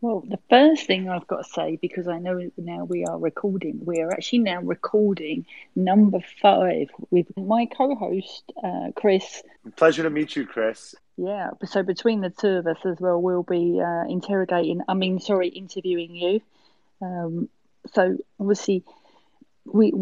Well, the first thing I've got to say, because I know now we are recording, we are actually now recording number five with my co host, uh, Chris. Pleasure to meet you, Chris. Yeah, so between the two of us as well, we'll be uh, interrogating, I mean, sorry, interviewing you. Um, so obviously, we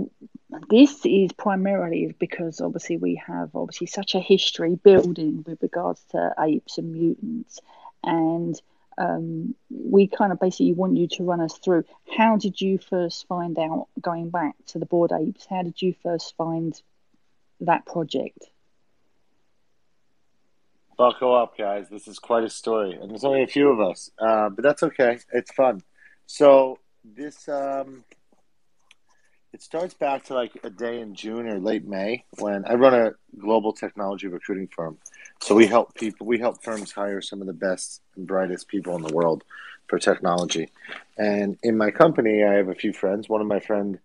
this is primarily because obviously we have obviously such a history building with regards to apes and mutants and um, we kind of basically want you to run us through how did you first find out going back to the Bored Apes? How did you first find that project? Buckle up guys. This is quite a story and there's only a few of us uh, but that's okay. It's fun. So this um, it starts back to like a day in June or late May when I run a global technology recruiting firm. So we help people, we help firms hire some of the best and brightest people in the world for technology. And in my company, I have a few friends. One of my friend,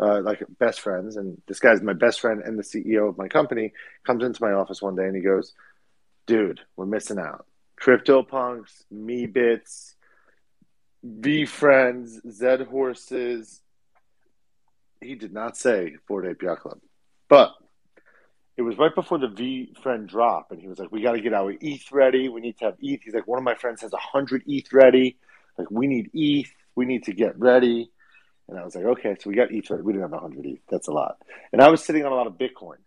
uh, like best friends, and this guy's my best friend and the CEO of my company, comes into my office one day and he goes, "Dude, we're missing out. CryptoPunks, Meebits, VeeFriends, Z horses." He did not say Ape Yacht Club, but it was right before the VeeFriend drop, and he was like, "We got to get our ETH ready. We need to have ETH." He's like, "One of my friends has hundred ETH ready. Like, we need ETH. We need to get ready." And I was like, "Okay." So we got ETH ready. We didn't have hundred ETH. That's a lot. And I was sitting on a lot of Bitcoin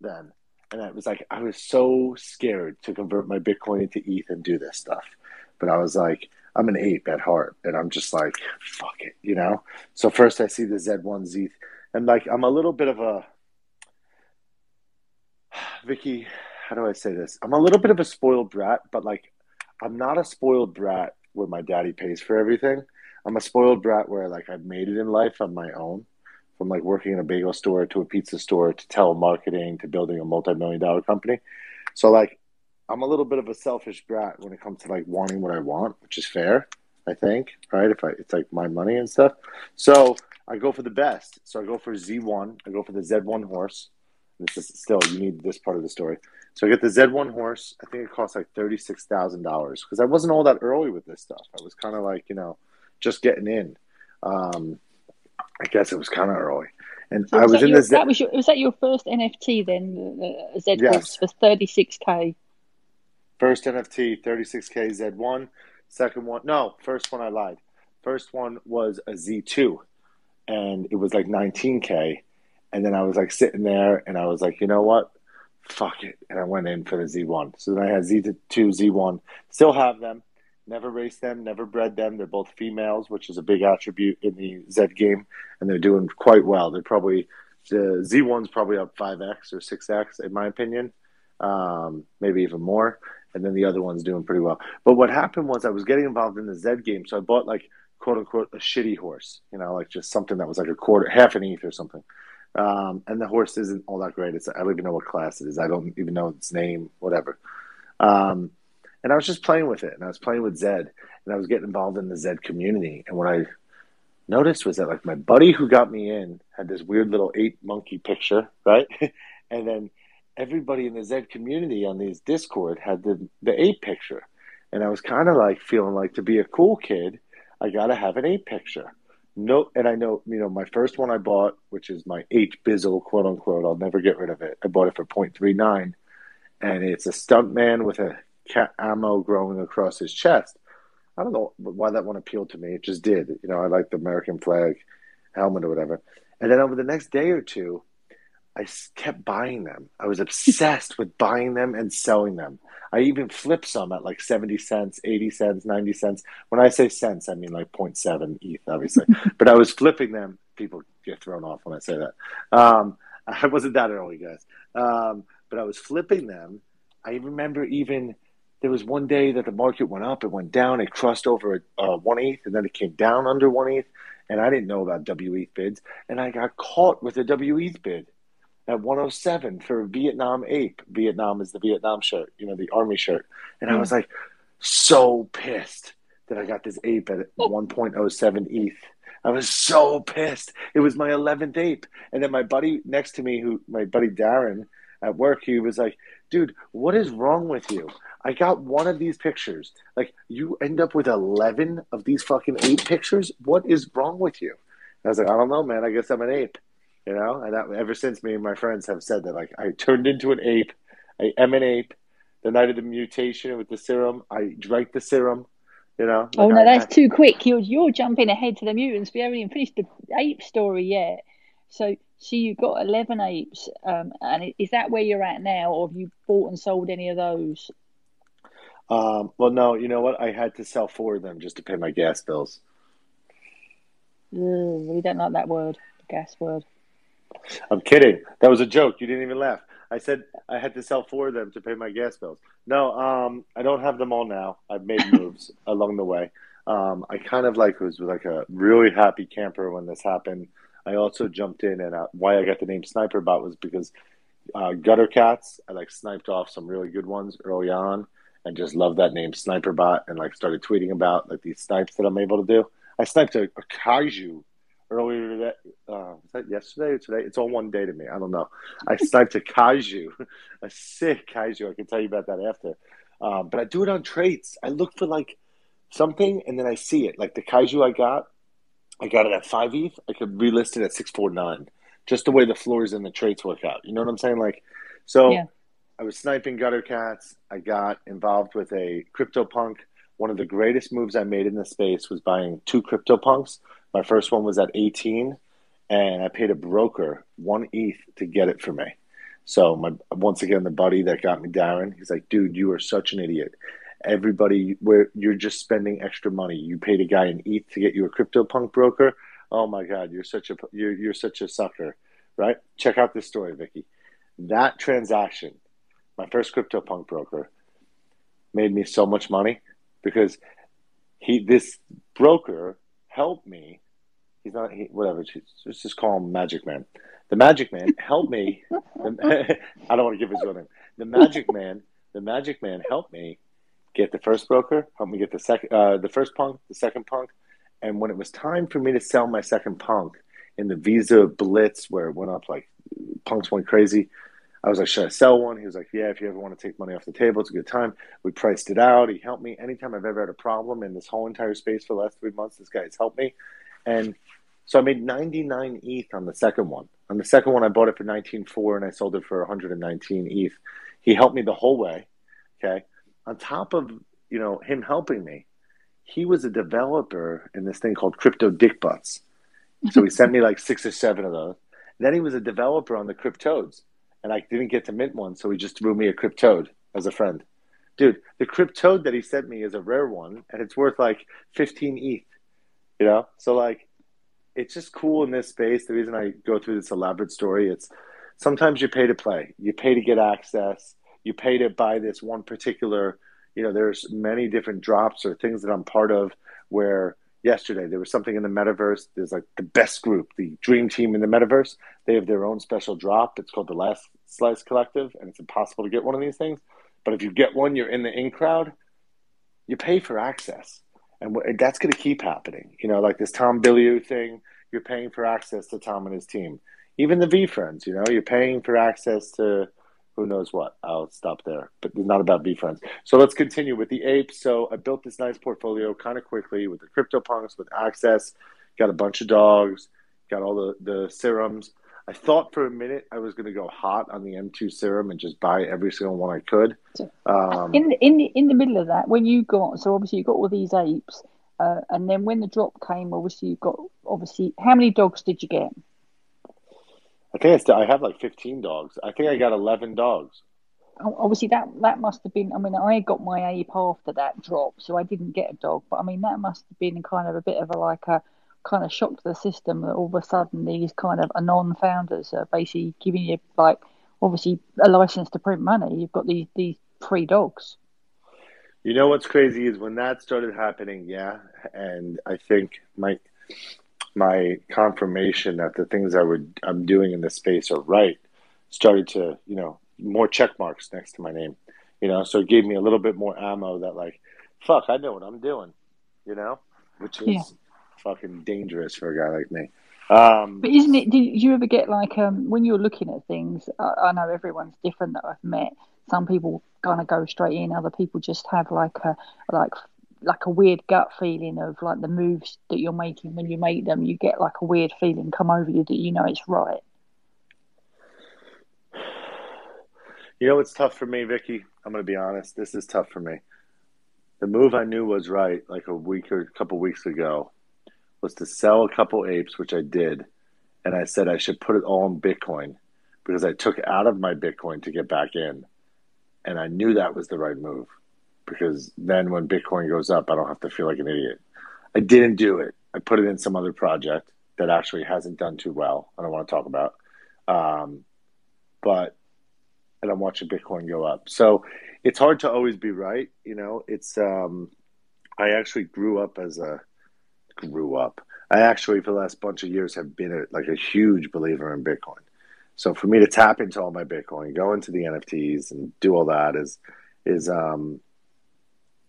then, and it was like I was so scared to convert my Bitcoin into ETH and do this stuff, but I was like. I'm an ape at heart, and I'm just like, fuck it, you know. So first, I see the Z1 Z, and like I'm a little bit of a Vicky. How do I say this? I'm a little bit of a spoiled brat, but like I'm not a spoiled brat where my daddy pays for everything. I'm a spoiled brat where like I've made it in life on my own, from like working in a bagel store to a pizza store to telemarketing to building a multi-million dollar company. So like I'm a little bit of a selfish brat when it comes to like wanting what I want, which is fair, I think, right? If I it's like my money and stuff. So I go for the best. So I go for Z1. I go for the Z1 horse. This is still you need this part of the story. So I get the Z1 horse. I think it costs like thirty six thousand dollars because I wasn't all that early with this stuff. I was kind of like you know just getting in. Um, I guess it was kind of early. And so I was, was in your, this. That was your, was that your first NFT then? The Z yes. horse for thirty six k. First NFT, 36K Z1. Second one, no, first one I lied. First one was a Z2, and it was like 19K. And then I was like sitting there, and I was like, you know what? Fuck it. And I went in for the Z1. So then I had Z2, Z1. Still have them. Never raced them, never bred them. They're both females, which is a big attribute in the Z game, and they're doing quite well. They're probably the Z1's probably up 5x or 6x, in my opinion, um, maybe even more and then the other one's doing pretty well. But what happened was I was getting involved in the Zed game, so I bought like quote unquote a shitty horse, you know, like just something that was like a quarter, half an ETH or something. Um, and the horse isn't all that great. It's I don't even know what class it is. I don't even know its name, whatever. Um, and I was just playing with it, and I was playing with Zed, and I was getting involved in the Zed community. And what I noticed was that like my buddy who got me in had this weird little ape monkey picture, right? and then everybody in the Z community on these Discord had the the ape picture, and I was kind of like feeling like to be a cool kid, I gotta have an ape picture. No, and I know you know my first one I bought, which is my H Bizzle quote unquote. I'll never get rid of it. I bought it for 0.39, and it's a stunt man with a cat ammo growing across his chest. I don't know why that one appealed to me. It just did. You know, I like the American flag helmet or whatever. And then over the next day or two, I kept buying them. I was obsessed with buying them and selling them. I even flipped some at like 70 cents, 80 cents, 90 cents. When I say cents, I mean like 0.7 ETH, obviously. but I was flipping them. People get thrown off when I say that. Um, I wasn't that early, guys. Um, but I was flipping them. I remember even there was one day that the market went up, it went down, it crossed over uh, one ETH, and then it came down under one ETH. And I didn't know about WETH bids, and I got caught with a WETH bid at 107 for Vietnam Ape. Vietnam is the Vietnam shirt, you know, the army shirt. And I was mm. like so pissed that I got this ape at 1.07 ETH. I was so pissed. It was my 11th ape. And then my buddy next to me, who my buddy Darren at work, he was like, dude, what is wrong with you? I got one of these pictures. Like you end up with eleven of these fucking ape pictures. What is wrong with you? And I was like, I don't know, man. I guess I'm an ape. You know, and that, ever since me and my friends have said that, like I turned into an ape. I am an ape. The night of the mutation with the serum, I drank the serum. You know. oh like no, I- that's I- too quick. You're you're jumping ahead to the mutants. We haven't even finished the ape story yet. So, so you got eleven apes, um, and is that where you're at now, or have you bought and sold any of those? Um, well, no, you know what? I had to sell four of them just to pay my gas bills. Ugh, we don't like that word, gas word. I'm kidding. That was a joke. You didn't even laugh. I said I had to sell four of them to pay my gas bills. No, um, I don't have them all now. I've made moves along the way. Um, I kind of like was like a really happy camper when this happened. I also jumped in, and uh, why I got the name Sniper Bot was because uh, gutter cats. I like sniped off some really good ones early on, and just loved that name Sniper Bot, and like started tweeting about like these snipes that I'm able to do. I sniped a, a kaiju earlier today. Uh, was that yesterday or today? It's all one day to me. I don't know. I sniped a kaiju, a sick kaiju. I can tell you about that after. Um, but I do it on traits. I look for like something, and then I see it. Like the kaiju I got, I got it at five ETH. I could relist it at six four nine. Just the way the floors and the traits work out. You know what I'm saying? Like, so Yeah. I was sniping gutter cats. I got involved with a CryptoPunk. One of the greatest moves I made in the space was buying two CryptoPunks. My first one was at 18, and I paid a broker one ETH to get it for me. So my once again the buddy that got me Darren, he's like, dude, you are such an idiot. Everybody, where you're just spending extra money. You paid a guy an ETH to get you a CryptoPunk broker. Oh my God, you're such a you're you're such a sucker, right? Check out this story, Vicky. That transaction, my first CryptoPunk broker, made me so much money because he this broker helped me. He's not he, whatever. Let's just call him Magic Man. The Magic Man helped me. the- I don't want to give his real name. The Magic Man. The Magic Man helped me get the first broker. Helped me get the second, uh, the first punk, the second punk, and when it was time for me to sell my second punk in the Visa Blitz, where it went up like punks went crazy. I was like, should I sell one? He was like, yeah, if you ever want to take money off the table, it's a good time. We priced it out. He helped me. Anytime I've ever had a problem in this whole entire space for the last three months, this guy has helped me. And so I made 99 ETH on the second one. On the second one, I bought it for 19.4 and I sold it for 119 ETH. He helped me the whole way. Okay. On top of, you know, him helping me, he was a developer in this thing called Crypto Dick Butts. So he sent me like six or seven of those. Then he was a developer on the CrypToadz and I didn't get to mint one, so he just threw me a CrypToad as a friend. Dude, the CrypToad that he sent me is a rare one, and it's worth like 15 ETH. You know, so like, it's just cool in this space. The reason I go through this elaborate story, it's sometimes you pay to play, you pay to get access, you pay to buy this one particular. You know, there's many different drops or things that I'm part of where yesterday there was something in the metaverse there's like the best group the dream team in the metaverse they have their own special drop it's called the last slice collective and it's impossible to get one of these things but if you get one you're in the in crowd you pay for access and that's going to keep happening you know like this tom Bilyeu thing you're paying for access to tom and his team. Even the VeeFriends you know you're paying for access to who knows what. I'll stop there but it's not about VeeFriends. So let's continue with the apes. So i built this nice portfolio kind of quickly with the crypto punks with access got a bunch of dogs got all the, the serums i thought for a minute i was going to go hot on the m2 serum and just buy every single one i could um, in the, in the in the middle of that, when you got so obviously you got all these apes, uh, and then when the drop came, obviously you got obviously how many dogs did you get? i think I, still, I have like 15 dogs i think i got 11 dogs Obviously that that must have been. I mean, I got my ape after that drop, so I didn't get a dog. But I mean, that must have been kind of a bit of a like a kind of shocked the system that all of a sudden these kind of anon founders are basically giving you like obviously a license to print money. You've got these these free dogs. You know what's crazy is when that started happening, yeah, and I think my my confirmation that the things I would I'm doing in this space are right started to, you know, more check marks next to my name. You know, so it gave me a little bit more ammo that like, fuck, I know what I'm doing, you know? Which is Yeah. Fucking dangerous for a guy like me. Um But isn't it? Did you ever get like um when you're looking at things? I, I know everyone's different that I've met. some people kind of go straight in, other people just have like a like like a weird gut feeling of like the moves that you're making when you make them. You get like a weird feeling come over you that you know it's right. You know, it's tough for me, Vicky. I'm going to be honest. This is tough for me. The move I knew was right, like a week or a couple weeks ago, was to sell a couple apes, which I did, and I said I should put it all in Bitcoin because I took out of my Bitcoin to get back in, and I knew that was the right move because then when Bitcoin goes up, I don't have to feel like an idiot. I didn't do it. I put it in some other project that actually hasn't done too well. I don't want to talk about, um, but and I'm watching Bitcoin go up. So it's hard to always be right. You know, it's um, I actually grew up as a grew up. I actually for the last bunch of years have been a, like a huge believer in Bitcoin. So for me to tap into all my Bitcoin, go into the NFTs and do all that is is um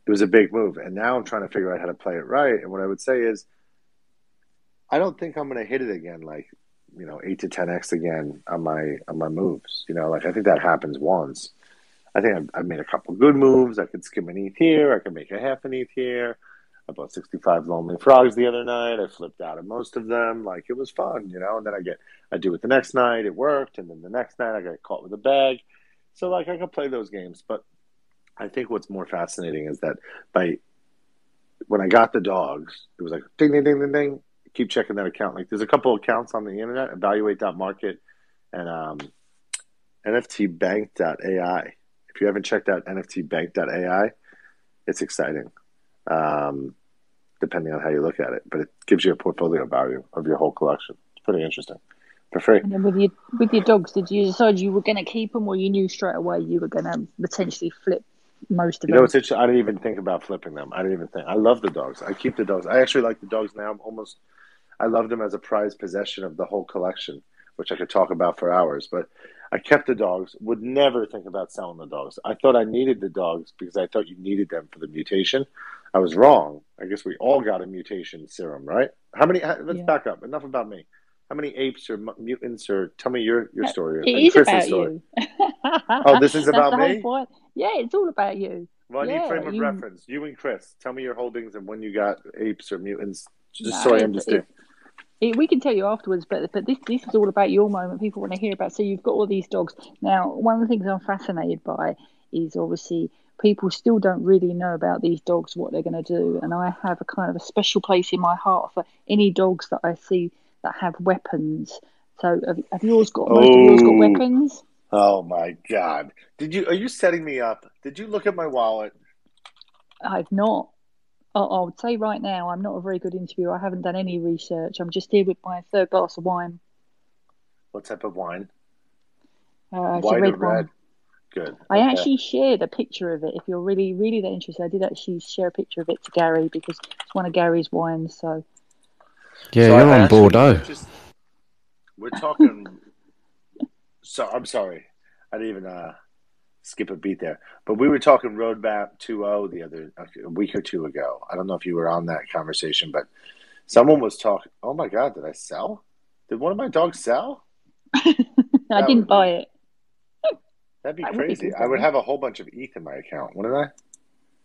it was a big move. And now I'm trying to figure out how to play it right. And what I would say is, I don't think I'm going to hit it again, like you know, eight to ten x again on my on my moves. You know, like I think that happens once. I think I've, I've made a couple good moves. I could skim an ETH here. I could make a half an ETH here. I bought 65 lonely frogs the other night. I flipped out of most of them. Like it was fun, you know. And then I get, I do it the next night. It worked, and then the next night I got caught with a bag. So like I could play those games, but I think what's more fascinating is that by when I got the dogs, it was like ding ding ding ding ding. Keep checking that account. Like there's a couple accounts on the internet, evaluate.market and um, NFTbank.ai. If you haven't checked out NFTbank.ai, it's exciting. Um, depending on how you look at it, but it gives you a portfolio value of your whole collection. It's pretty interesting for free. And then with your with your dogs, did you decide you were going to keep them, or you knew straight away you were going to potentially flip most of you them. know, it's interesting. I didn't even think about flipping them. I didn't even think. I love the dogs. I keep the dogs. I actually like the dogs now. I'm almost. I love them as a prized possession of the whole collection, which I could talk about for hours. But I kept the dogs. Would never think about selling the dogs. I thought I needed the dogs because I thought you needed them for the mutation. I was wrong. I guess we all got a mutation serum, right? How many? Let's yeah. back up. Enough about me. How many apes or mutants or tell me your your story. It is about story. you. oh, this is about me. Yeah, it's all about you. Well, I yeah, need frame of you... reference. You and Chris, tell me your holdings and when you got apes or mutants, just no, so I understand. We can tell you afterwards, but but this this is all about your moment. People want to hear about. So you've got all these dogs. Now, one of the things I'm fascinated by is obviously people still don't really know about these dogs, what they're going to do, and I have a kind of a special place in my heart for any dogs that I see that have weapons. So have, have yours got oh. yours got oh. weapons? Oh my god! Did you? Are you setting me up? Did you look at my wallet? I've not. I would say right now, I'm not a very good interviewer. I haven't done any research. I'm just here with my third glass of wine. What type of wine? Uh, White red, red? Wine. Good. I okay. actually shared a picture of it. If you're really, really that interested, I did actually share a picture of it to Gary because it's one of Gary's wines. So. Yeah, so you're I on Bordeaux. Just, we're talking so I'm sorry, I didn't even uh, skip a beat there. But we were talking Roadmap 2.0 the other a week or two ago. I don't know if you were on that conversation, but someone was talking. Oh my god, did I sell? Did one of my dogs sell? I didn't buy it. That'd be crazy. I would have a whole bunch of ETH in my account, wouldn't I?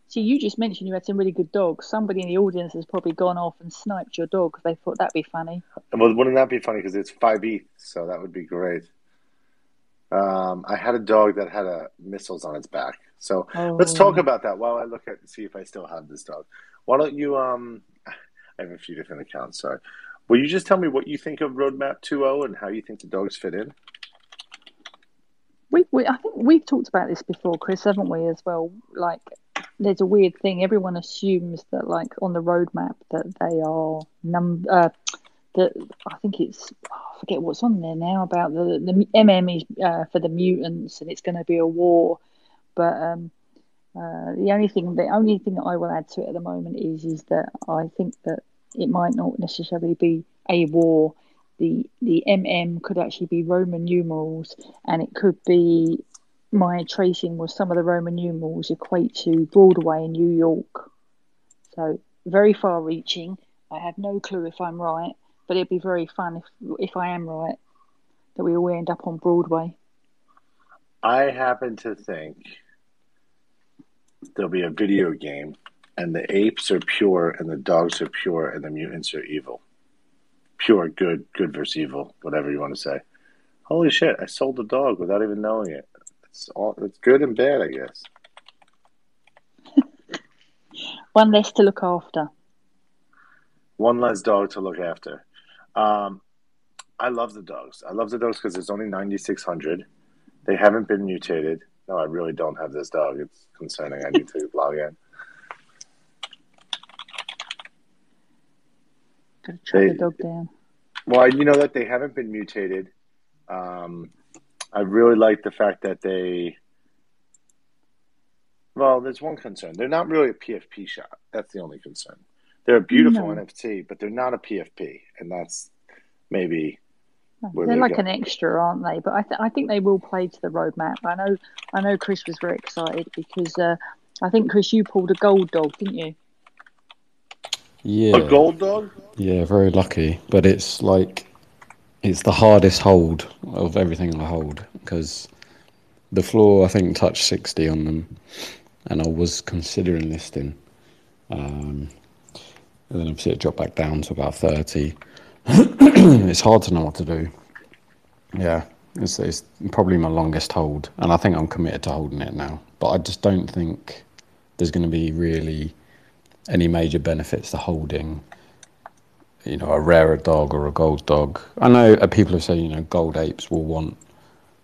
See, you just mentioned you had some really good dogs. Somebody in the audience has probably gone off and sniped your dog because they thought that'd be funny. Well, wouldn't that be funny? Because it's five ETH, so that would be great. Um, I had a dog that had a missiles on its back. So oh. let's talk oh. about that while I look at see if I still have this dog. Why don't you? Um, I have a few different accounts. Sorry. Will you just tell me what you think of Roadmap 2.0 and how you think the dogs fit in? We, we, I think we've talked about this before, Chris, haven't we? As well, like there's a weird thing. Everyone assumes that, like on the roadmap, that they are num uh, that I think it's oh, I forget what's on there now about the the MM is uh, for the mutants and it's going to be a war, but um, uh, the only thing the only thing that I will add to it at the moment is is that I think that it might not necessarily be a war. The the MM could actually be Roman numerals, and it could be my tracing was some of the Roman numerals equate to Broadway in New York. So very far reaching. I have no clue if I'm right, but it'd be very fun if if I am right that we all end up on Broadway. I happen to think there'll be a video game, and the apes are pure, and the dogs are pure, and the mutants are evil. Pure good, good versus evil, whatever you want to say. Holy shit! I sold the dog without even knowing it. It's all it's good and bad, I guess. One less to look after. One less dog to look after. Um, I love the dogs. I love the dogs because there's only 9,600. They haven't been mutated. No, I really don't have this dog. It's concerning. I need to log in. Gotta the dog down. Well, you know that they haven't been mutated. Um, I really like the fact that they. Well, there's one concern. They're not really a PFP shot. That's the only concern. They're a beautiful no. NFT, but they're not a PFP, and that's maybe they're like go. an extra, aren't they? But I, th- I think they will play to the roadmap. I know, I know. Chris was very excited because uh, I think Chris, you pulled a gold dog, didn't you? Yeah, a gold dog. Yeah, very lucky. But it's like it's the hardest hold of everything I hold because the floor I think touched sixty on them, and I was considering listing. Um, and then obviously it dropped back down to about thirty. it's hard to know what to do. Yeah, it's, it's probably my longest hold, and I think I'm committed to holding it now. But I just don't think there's going to be really any major benefits to holding, you know, a rarer dog or a gold dog. I know people have said, you know, gold apes will want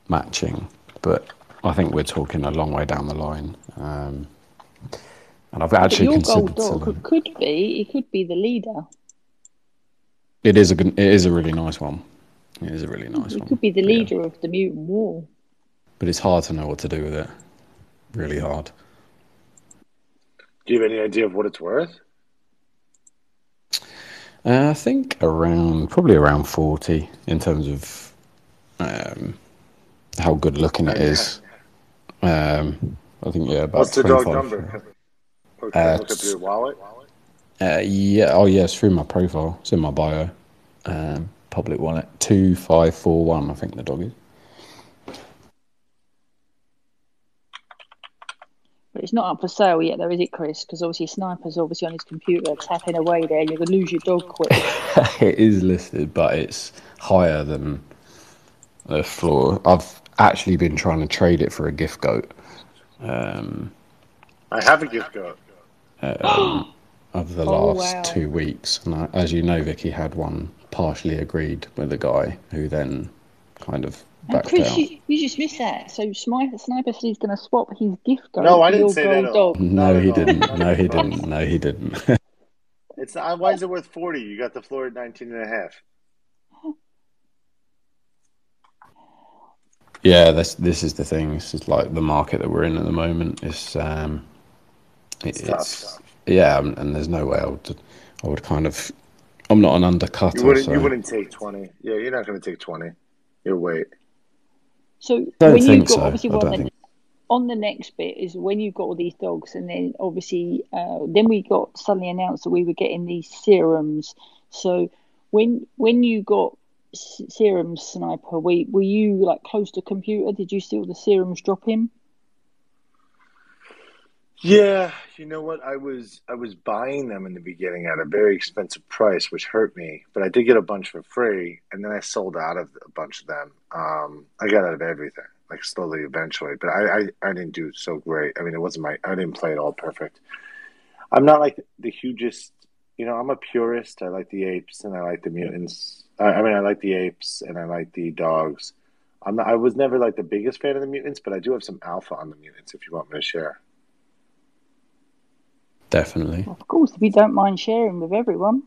matching, but I think we're talking a long way down the line. Um, and I've actually your considered gold dog could be it could be the leader. It is a good, it is a really nice one. It is a really nice it one. It could be the leader yeah. of the mutant war. But it's hard to know what to do with it. Really hard. Do you have any idea of what it's worth? Uh, I think around probably around forty in terms of um, how good looking it is. Um, I think yeah. About What's the dog number? Can uh, look up your wallet. Uh, yeah. Oh, yeah. It's through my profile. It's in my bio. Um, public wallet. Two five four one. I think the dog is. But it's not up for sale yet, though, is it, Chris? Because obviously, Sniper's obviously on his computer tapping away there. You're going to lose your dog quick. it is listed, but it's higher than the floor. I've actually been trying to trade it for a gift goat. Um, I have a gift goat. Um, of the oh, last wow. two weeks. And I, as you know, Vicky had one partially agreed with a guy who then kind of backed Chris, out. You, you, just missed that. So Sniper, Sniper said he's going to swap his gift card. No, I didn't say that. Dog. No, no, he didn't. No, he didn't. No, he didn't. it's not, why is it worth 40? You got the floor at 19 and a half. Yeah, this this is the thing. This is like the market that we're in at the moment. It's um, it, it's, it's yeah, and there's no way I would, I would kind of, I'm not an undercutter. You wouldn't, so. you wouldn't take 20. Yeah, you're not going to take 20. You'll wait. So when you got so. obviously on the, think... on the next bit is when you got all these dogs, and then obviously uh, then we got suddenly announced that we were getting these serums. So when when you got serums, sniper, were, were you like close to computer? Did you see all the serums drop in? Yeah, you know what? I was I was buying them in the beginning at a very expensive price, which hurt me. But I did get a bunch for free, and then I sold out of a bunch of them. Um, I got out of everything, like slowly, eventually. But I, I I didn't do so great. I mean, it wasn't my I didn't play it all perfect. I'm not like the hugest. You know, I'm a purist. I like the apes and I like the mutants. I, I mean, I like the apes and I like the dogs. I'm not, I was never like the biggest fan of the mutants, but I do have some alpha on the mutants. If you want me to share. Definitely. Of course, if you don't mind sharing with everyone.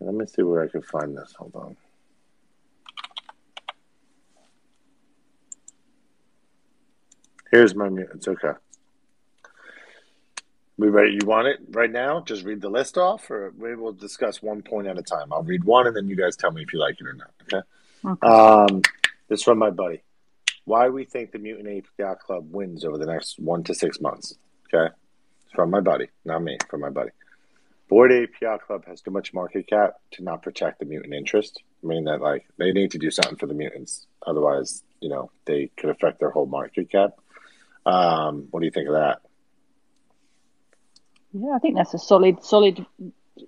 Let me see where I can find this. Hold on. Here's my mute. It's okay. We ready? You want it right now? Just read the list off, or we will discuss one point at a time. I'll read one, and then you guys tell me if you like it or not. Okay. okay. Um, this from my buddy. Why we think the Mutant Ape Yacht Club wins over the next one to six months. Okay from my buddy, not me, from my buddy. Bored API Club has too much market cap to not protect the mutant interest. I mean that like they need to do something for the mutants, otherwise you know they could affect their whole market cap. Um, what do you think of that? Yeah, I think that's a solid, solid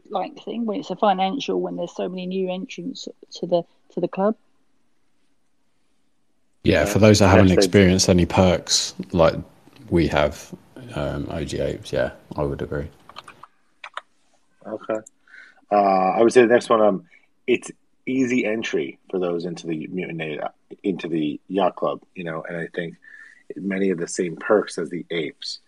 like thing when it's a financial when there's so many new entrants to the to the club. Yeah, for those that haven't experienced any perks like we have, um, OG Apes, yeah, I would agree. Okay. Uh, I would say the next one, um, it's easy entry for those into the mutant into the yacht club, you know, and I think many of the same perks as the apes.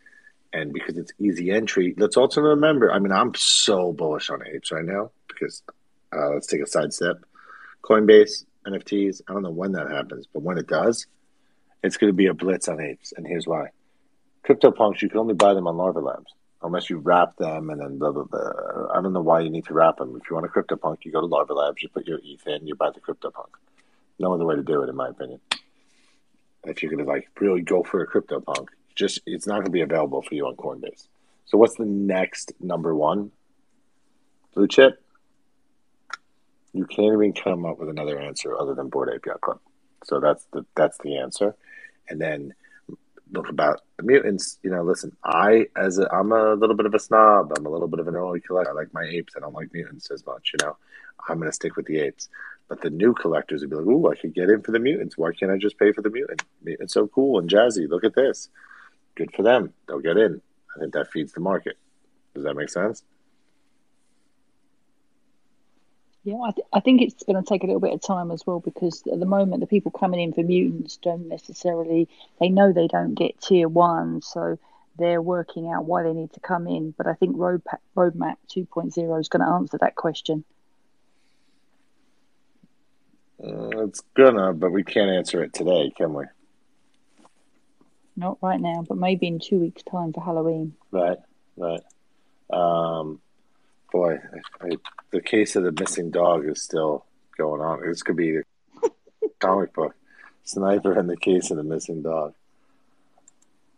And because it's easy entry, let's also remember. I mean, I'm so bullish on apes right now because uh, let's take a side step. Coinbase NFTs. I don't know when that happens, but when it does, it's going to be a blitz on apes. And here's why: CryptoPunks, you can only buy them on Larva Labs unless you wrap them and then blah, blah, blah. I don't know why you need to wrap them. If you want a CryptoPunk, you go to Larva Labs, you put your ETH in, you buy the CryptoPunk. No other way to do it, in my opinion. If you're going to like really go for a CryptoPunk, just it's not going to be available for you on Coinbase. So what's the next number one? Blue chip. You can't even come up with another answer other than Bored API Club. So that's the that's the answer. And then look about the mutants. You know, listen, I as a, I'm a little bit of a snob. I'm a little bit of an early collector. I like my apes. I don't like mutants as much. You know, I'm going to stick with the apes. But the new collectors would be like, "Ooh, I could get in for the mutants. Why can't I just pay for the mutant? Mutants so cool and jazzy. Look at this. Good for them. They'll get in. I think that feeds the market. Does that make sense? Yeah, I, th- I think it's going to take a little bit of time as well because at the moment the people coming in for mutants don't necessarily they know they don't get tier one, so they're working out why they need to come in. But I think Road Roadmap 2.0 is going to answer that question. Uh, it's gonna, but we can't answer it today, can we? Not right now, but maybe in two weeks' time for Halloween. Right, right. Um, boy, I, I, the case of the missing dog is still going on. This could be a comic book. Sniper and the case of the missing dog.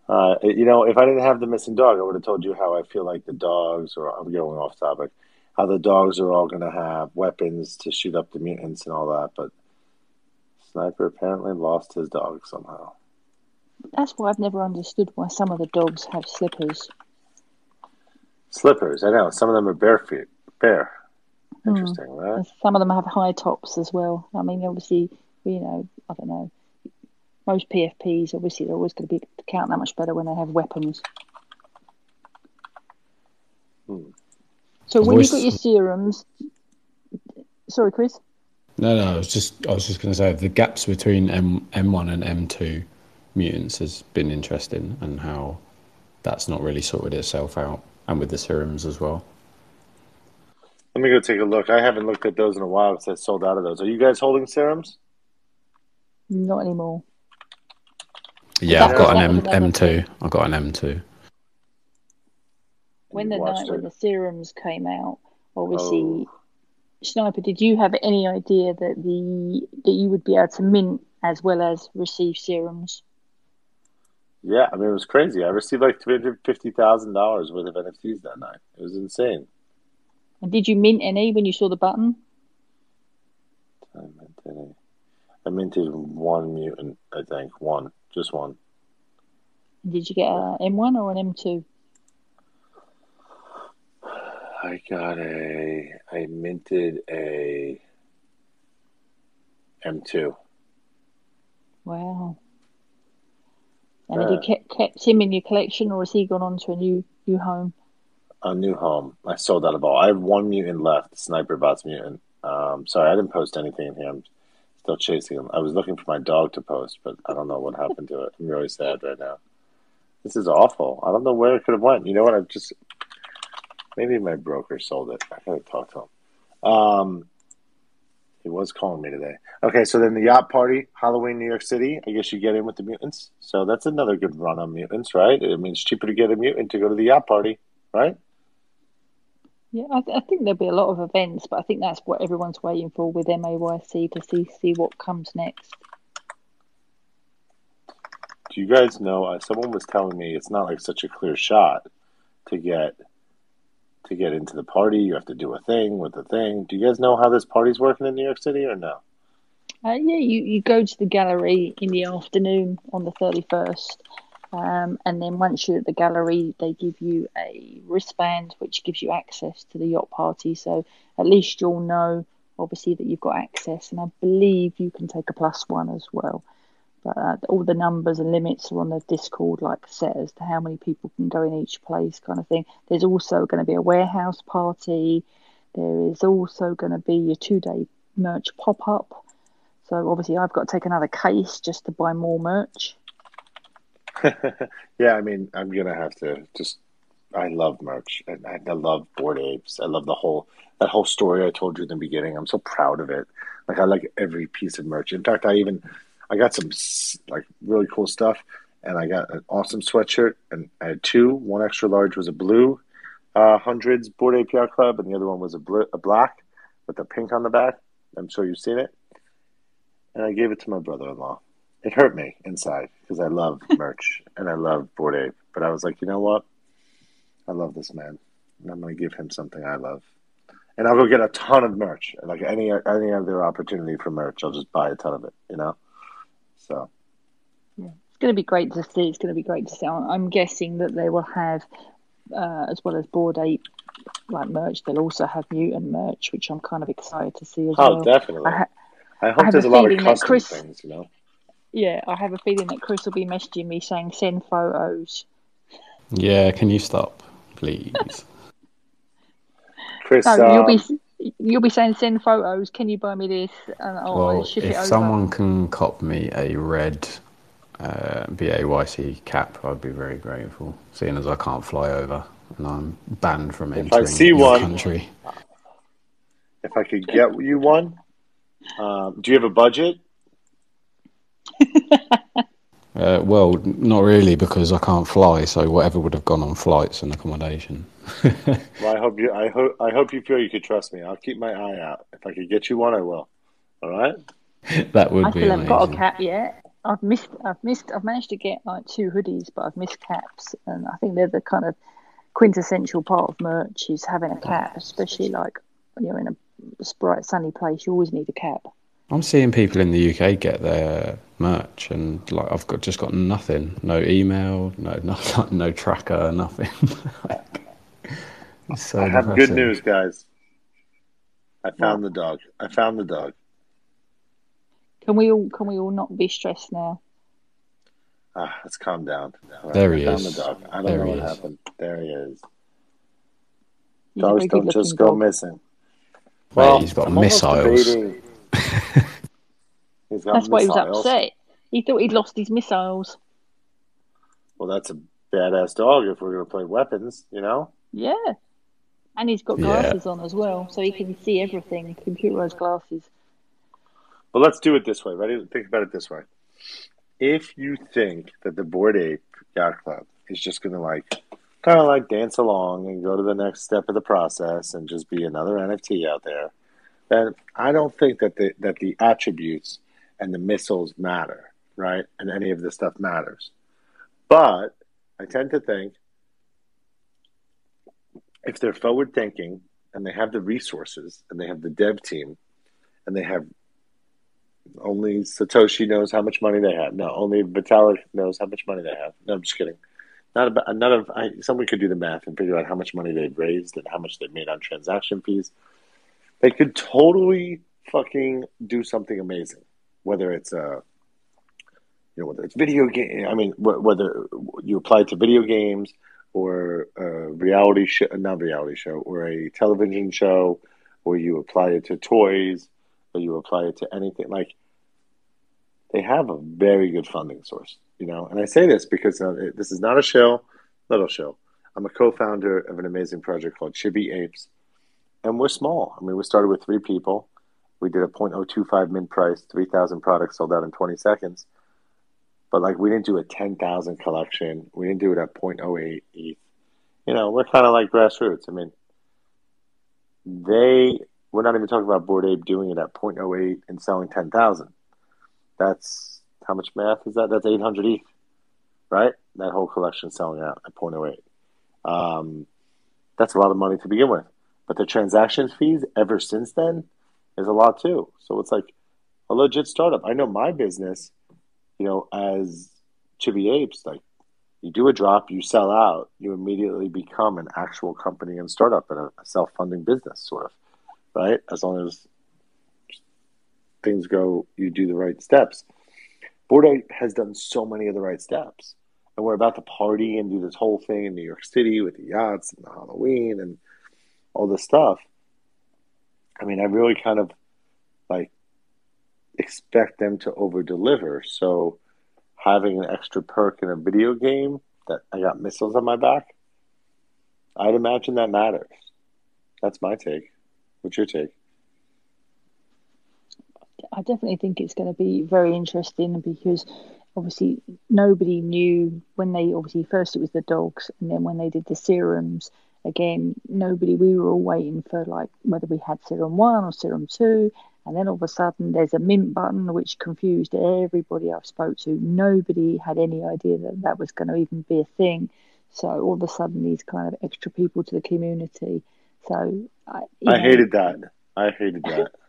Uh, you know, if I didn't have the missing dog, I would have told you how I feel like the dogs, or I'm going off topic, how the dogs are all going to have weapons to shoot up the mutants and all that. But Sniper apparently lost his dog somehow. That's why I've never understood why some of the dogs have slippers. Slippers, I know. Some of them are bare feet. Bare. Hmm. Interesting, mm. right? Some of them have high tops as well. I mean, obviously, you know, I don't know. Most PFPs, obviously, they're always going to be count that much better when they have weapons. Hmm. So when you've got your serums, sorry, Chris. No, no, I was just I was just going to say the gaps between M M1 and M2 mutants has been interesting, and how that's not really sorted itself out and with the serums as well. Let me go take a look. I haven't looked at those in a while because I sold out of those. Are you guys holding serums? Not anymore. Yeah, I've got an M M2. I've got an M2. When the night it? when the serums came out, obviously, oh. Sniper, did you have any idea that the that you would be able to mint as well as receive serums? Yeah, I mean it was crazy. I received like three hundred fifty thousand dollars worth of NFTs that night. It was insane. And did you mint any when you saw the button? I mint any. I minted one mutant, I think. One. Just one. Did you get a M one or an M two? I got a I minted a M two. Wow. And have you kept, kept him in your collection, or has he gone on to a new new home? A new home. I sold out of all. I have one mutant left, Sniper Bots mutant. Um, sorry, I didn't post anything in here. I'm still chasing him. I was looking for my dog to post, but I don't know what happened to it. I'm really sad right now. This is awful. I don't know where it could have went. You know what? I just maybe my broker sold it. I gotta talk to him. Um, he was calling me today. Okay, so then the yacht party, Halloween, New York City. I guess you get in with the mutants. So that's another good run on mutants, right? It means cheaper to get a mutant to go to the yacht party, right? Yeah, I, th- I, think there'll be a lot of events, but I think that's what everyone's waiting for with MAYC to see see what comes next. Do you guys know? Uh, someone was telling me it's not like such a clear shot to get to get into the party. You have to do a thing with the thing. Do you guys know how this party's working in New York City or no? Uh, yeah, you, you go to the gallery in the afternoon on the 31st. Um, and then once you're at the gallery, they give you a wristband which gives you access to the yacht party. So at least you'll know, obviously, that you've got access. And I believe you can take a plus one as well. All the numbers and limits are on the Discord, like set as to how many people can go in each place, kind of thing. There's also going to be a warehouse party. There is also going to be your two day merch pop up. So obviously, I've got to take another case just to buy more merch. yeah, I mean, I'm gonna have to just. I love merch, and I, I love Bored Apes. I love the whole that whole story I told you in the beginning. I'm so proud of it. Like I like every piece of merch. In fact, I even I got some like really cool stuff, and I got an awesome sweatshirt, and I had two. One extra large was a blue uh, hundreds Bored APR club, and the other one was a, blue, a black with a pink on the back. I'm sure you've seen it. And I gave it to my brother-in-law. It hurt me inside because I love merch and I love Bored Ape. But I was like, you know what? I love this man, and I'm going to give him something I love. And I'll go get a ton of merch. Like any any other opportunity for merch, I'll just buy a ton of it. You know. So. Yeah, it's going to be great to see. It's going to be great to see. I'm guessing that they will have, uh, as well as Bored Ape, like merch. They'll also have mutant merch, which I'm kind of excited to see as oh, well. Oh, definitely. I, ha- I hope I there's a, a lot of custom Chris, things. You know. Yeah, I have a feeling that Chris will be messaging me saying send photos. Yeah, can you stop, please? Chris, no, um, you'll be you'll be saying send photos. Can you buy me this? And I'll well, ship if it over. someone can cop me a red uh, BAYC cap, I'd be very grateful. Seeing as I can't fly over and I'm banned from if entering I see your one, country. If I could get you one, um, do you have a budget? Uh, well, not really because I can't fly. So whatever would have gone on flights and accommodation. well, I hope you. I hope. I hope you feel you could trust me. I'll keep my eye out. If I could get you one, I will. All right. that would I be. still amazing. haven't got a cap yet. I've missed. I've missed. I've managed to get like two hoodies, but I've missed caps, and I think they're the kind of quintessential part of merch is having a cap, especially like when you're in a bright sunny place. You always need a cap. I'm seeing people in the UK get their merch, and like I've got just got nothing, no email, no no, no tracker, nothing. so I have good news, guys. I found what? the dog. I found the dog. Can we all can we all not be stressed now? Ah, let's calm down. Right, there he I is. Found the dog. I don't there know what is. happened. There he is. He's Dogs don't just go dog. missing. Mate, Well, he's got I'm missiles. He's got That's why he was upset. He thought he'd lost his missiles. Well, that's a badass dog if we're going to play weapons, you know? Yeah. And he's got Yeah. glasses on as well, so he can see everything. Computerized glasses. But let's do it this way. Ready? Think about it this way. If you think that the Bored Ape Yacht Club is just going to like kind of like dance along and go to the next step of the process and just be another NFT out there, then I don't think that the that the attributes and the missiles matter, right? And any of this stuff matters. But I tend to think if they're forward thinking and they have the resources and they have the dev team and they have only Satoshi knows how much money they have. No, only Vitalik knows how much money they have. No, I'm just kidding. Not about none of someone could do the math and figure out how much money they've raised and how much they've made on transaction fees. They could totally fucking do something amazing, whether it's a you know whether it's video game. I mean, wh- whether you apply it to video games or a reality show, not reality show, or a television show, or you apply it to toys, or you apply it to anything like. They have a very good funding source, you know, and I say this because uh, this is not a show, little show. I'm a co-founder of an amazing project called Chibi Apes, and we're small. I mean, we started with three people. We did a 0.025 min price, 3,000 products sold out in 20 seconds. But like, we didn't do a 10,000 collection. We didn't do it at 0.08 ETH. You know, we're kind of like grassroots. I mean, they, we're not even talking about Bored Ape doing it at 0.08 and selling 10,000. That's how much math is that? That's 800 ETH, right? That whole collection selling out at 0.08. Um, that's a lot of money to begin with. But the transaction fees ever since then is a lot too. So it's like a legit startup. I know my business, you know, as Chibi Apes, like you do a drop, you sell out, you immediately become an actual company and startup and a self funding business, sort of, right? As long as things go, you do the right steps. Bored Ape has done so many of the right steps. And we're about to party and do this whole thing in New York City with the yachts and the Halloween and all this stuff. I mean, I really kind of like expect them to over deliver. So having an extra perk in a video game that I got missiles on my back, I'd imagine that matters. That's my take. What's your take? I definitely think it's going to be very interesting because obviously nobody knew when they obviously first it was the dogs and then when they did the serums again nobody we were all waiting for like whether we had serum one or serum two and then all of a sudden there's a mint button which confused everybody i've spoke to. Nobody had any idea that that was going to even be a thing. So all of a sudden these kind of extra people to the community. So i, I hated that. I hated that.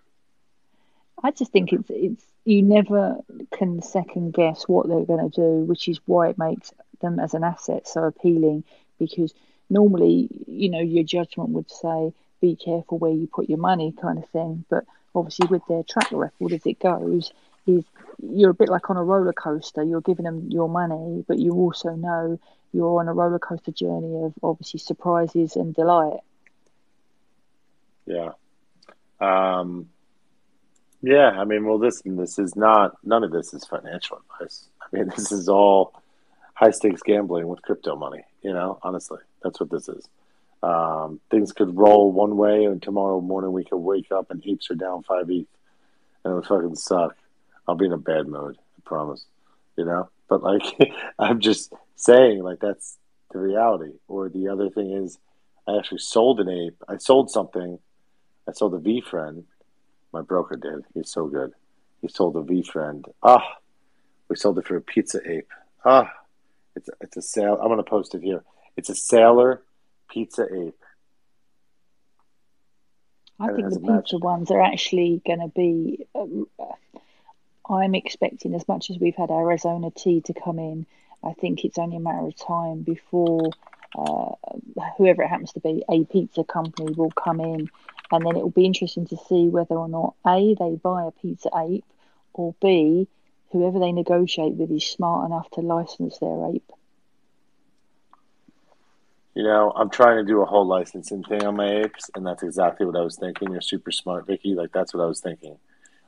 I just think it's it's you never can second guess what they're going to do, which is why it makes them as an asset so appealing. Because normally, you know, your judgment would say, "Be careful where you put your money," kind of thing. But obviously, with their track record as it goes, is you're a bit like on a roller coaster. You're giving them your money, but you also know you're on a roller coaster journey of obviously surprises and delight. Yeah. Um, yeah, I mean, well, this this is not none of this is financial advice. I mean, this is all high stakes gambling with crypto money. You know, honestly, that's what this is. Um, things could roll one way, and tomorrow morning we could wake up and apes are down five ETH, and it would fucking suck. I'll be in a bad mood, I promise. You know, but like, I'm just saying, like that's the reality. Or the other thing is, I actually sold an ape. I sold something. I sold a VeeFriend my broker did. He's so good. He sold a VeeFriend. Ah, we sold it for a pizza ape. Ah, it's a, it's a sale. I'm gonna post it here. It's a sailor pizza ape. I think the pizza ones are actually going to be. Um, I'm expecting as much as we've had Arizona tea to come in. I think it's only a matter of time before uh, whoever it happens to be, a pizza company will come in and then it will be interesting to see whether or not A, they buy a Pizza Ape, or B, whoever they negotiate with is smart enough to license their ape. You know, I'm trying to do a whole licensing thing on my apes, and that's exactly what I was thinking. You're super smart, Vicky. Like that's what I was thinking,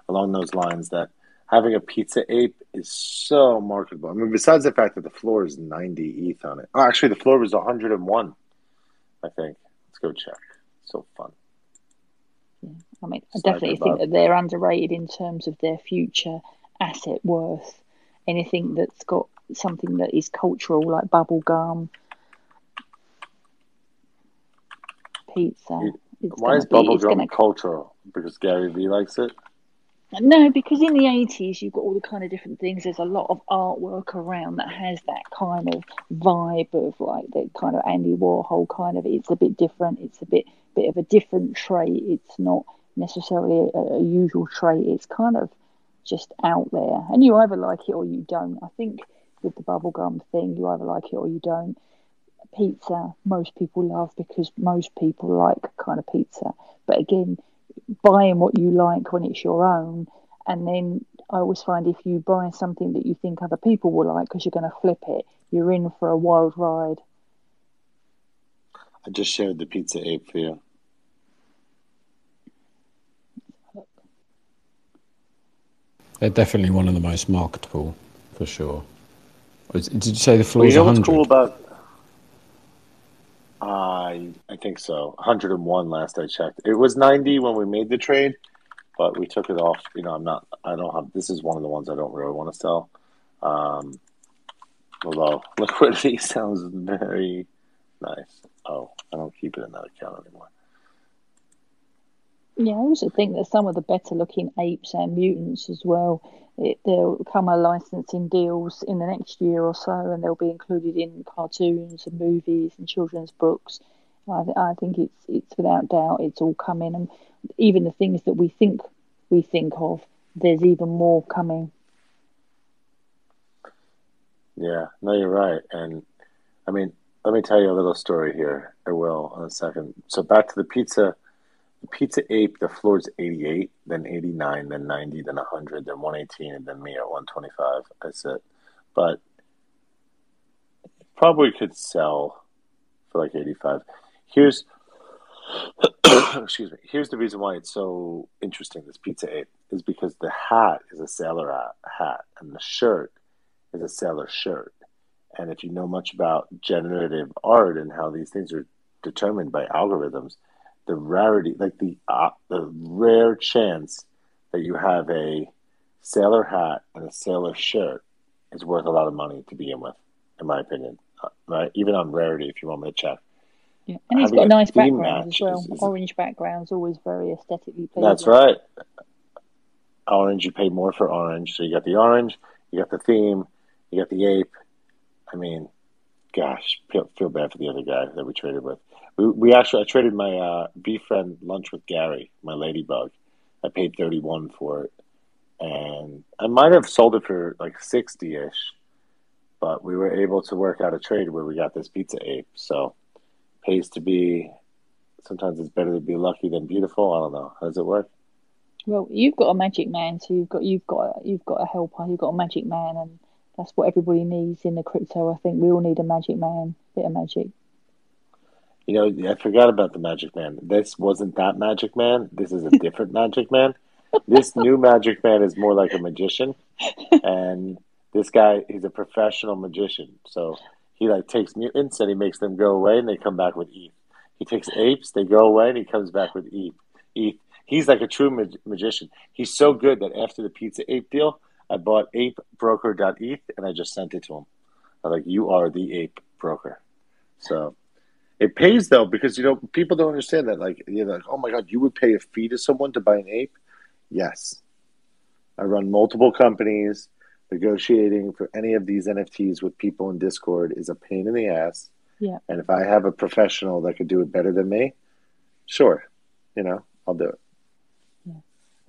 along those lines. That having a pizza ape is so marketable. I mean, besides the fact that the floor is 90 ETH on it. Oh, actually, the floor was 101. I think. Let's go check. So fun. Yeah. I mean, I definitely think that they're underrated in terms of their future asset worth. Anything that's got something that is cultural, like bubble gum, pizza. Why is bubblegum cultural? Because Gary Vee likes it? No, because in the 80s, you've got all the kind of different things. There's a lot of artwork around that has that kind of vibe of like the kind of Andy Warhol kind of. It's a bit different. It's a bit bit of a different trait. It's not necessarily a, a usual trait. It's kind of just out there, and you either like it or you don't. I think with the bubblegum thing, you either like it or you don't. Pizza, most people love because most people like kind of pizza. But again, buying what you like when it's your own. And then I always find if you buy something that you think other people will like because you're going to flip it, you're in for a wild ride. I just shared the pizza ape for you. They're definitely one of the most marketable, for sure. Did you say the floor well, you know 100? what's cool about I I think so. 101 last I checked. It was 90 when we made the trade, but we took it off. You know, I'm not. I don't have. This is one of the ones I don't really want to sell. Um, although liquidity sounds very nice. Oh, I don't keep it in that account anymore. Yeah, I also think that some of the better looking apes and mutants as well it, they'll come a licensing deals in the next year or so, and they'll be included in cartoons and movies and children's books. I, I think it's it's without doubt it's all coming, and even the things that we think we think of there's even more coming. Yeah, no, you're right. And I mean, let me tell you a little story here. I will in a second. So back to the pizza. Pizza ape, the floor is 88, then 89, then 90, then 100, then 118, and then me at 125. That's it. But probably could sell for like 85. Here's excuse me. Here's the reason why it's so interesting. This pizza ape is because the hat is a sailor hat, and the shirt is a sailor shirt. And if you know much about generative art and how these things are determined by algorithms, the rarity, like the uh, the rare chance that you have a sailor hat and a sailor shirt is worth a lot of money to begin with, in my opinion. Uh, right? Even on rarity, if you want me to check. Yeah. And he's got a nice background as well. Is, is Orange background's always very aesthetically pleasing. That's right. Orange, you pay more for orange. So you got the orange, you got the theme, you got the ape. I mean, gosh, feel, feel bad for the other guy that we traded with. We, actually, I traded my uh, friend lunch with Gary, my ladybug. I paid 31 for it. And I might have sold it for like 60 ish, but we were able to work out a trade where we got this pizza ape. So pays to be, sometimes it's better to be lucky than beautiful. I don't know. How does it work? Well, you've got a magic man, so you've got you've got you've got a helper, you've got a magic man, and that's what everybody needs in the crypto. I think we all need a magic man, bit of magic. You know, I forgot about the magic man. This wasn't that magic man. This is a different magic man. This new magic man is more like a magician, and this guy he's a professional magician. So he like takes mutants and he makes them go away, and they come back with ETH. He takes apes, they go away, and he comes back with ETH. ETH. He's like a true mag- magician. He's so good that after the pizza ape deal, I bought apebroker.eth and I just sent it to him. I'm like, you are the ape broker. So it pays though, because you know, people don't understand that. Like, you're like, oh my God, you would pay a fee to someone to buy an ape? Yes. I run multiple companies. Negotiating for any of these NFTs with people in Discord is a pain in the ass. Yeah. And if I have a professional that could do it better than me, sure, you know, I'll do it.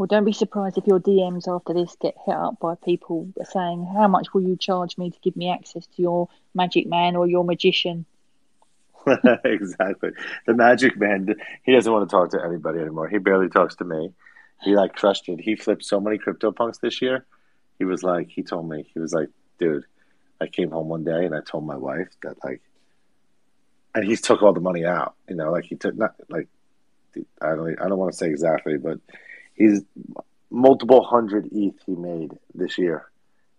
Well, don't be surprised if your DMs after this get hit up by people saying, How much will you charge me to give me access to your magic man or your magician? exactly. The magic man, he doesn't want to talk to anybody anymore. He barely talks to me. He like crushed it. He flipped so many crypto punks this year. He was like, he told me, he was like, dude, I came home one day and I told my wife that like, and he took all the money out, you know, like he took not like, I don't, I don't want to say exactly, but he's multiple hundred ETH he made this year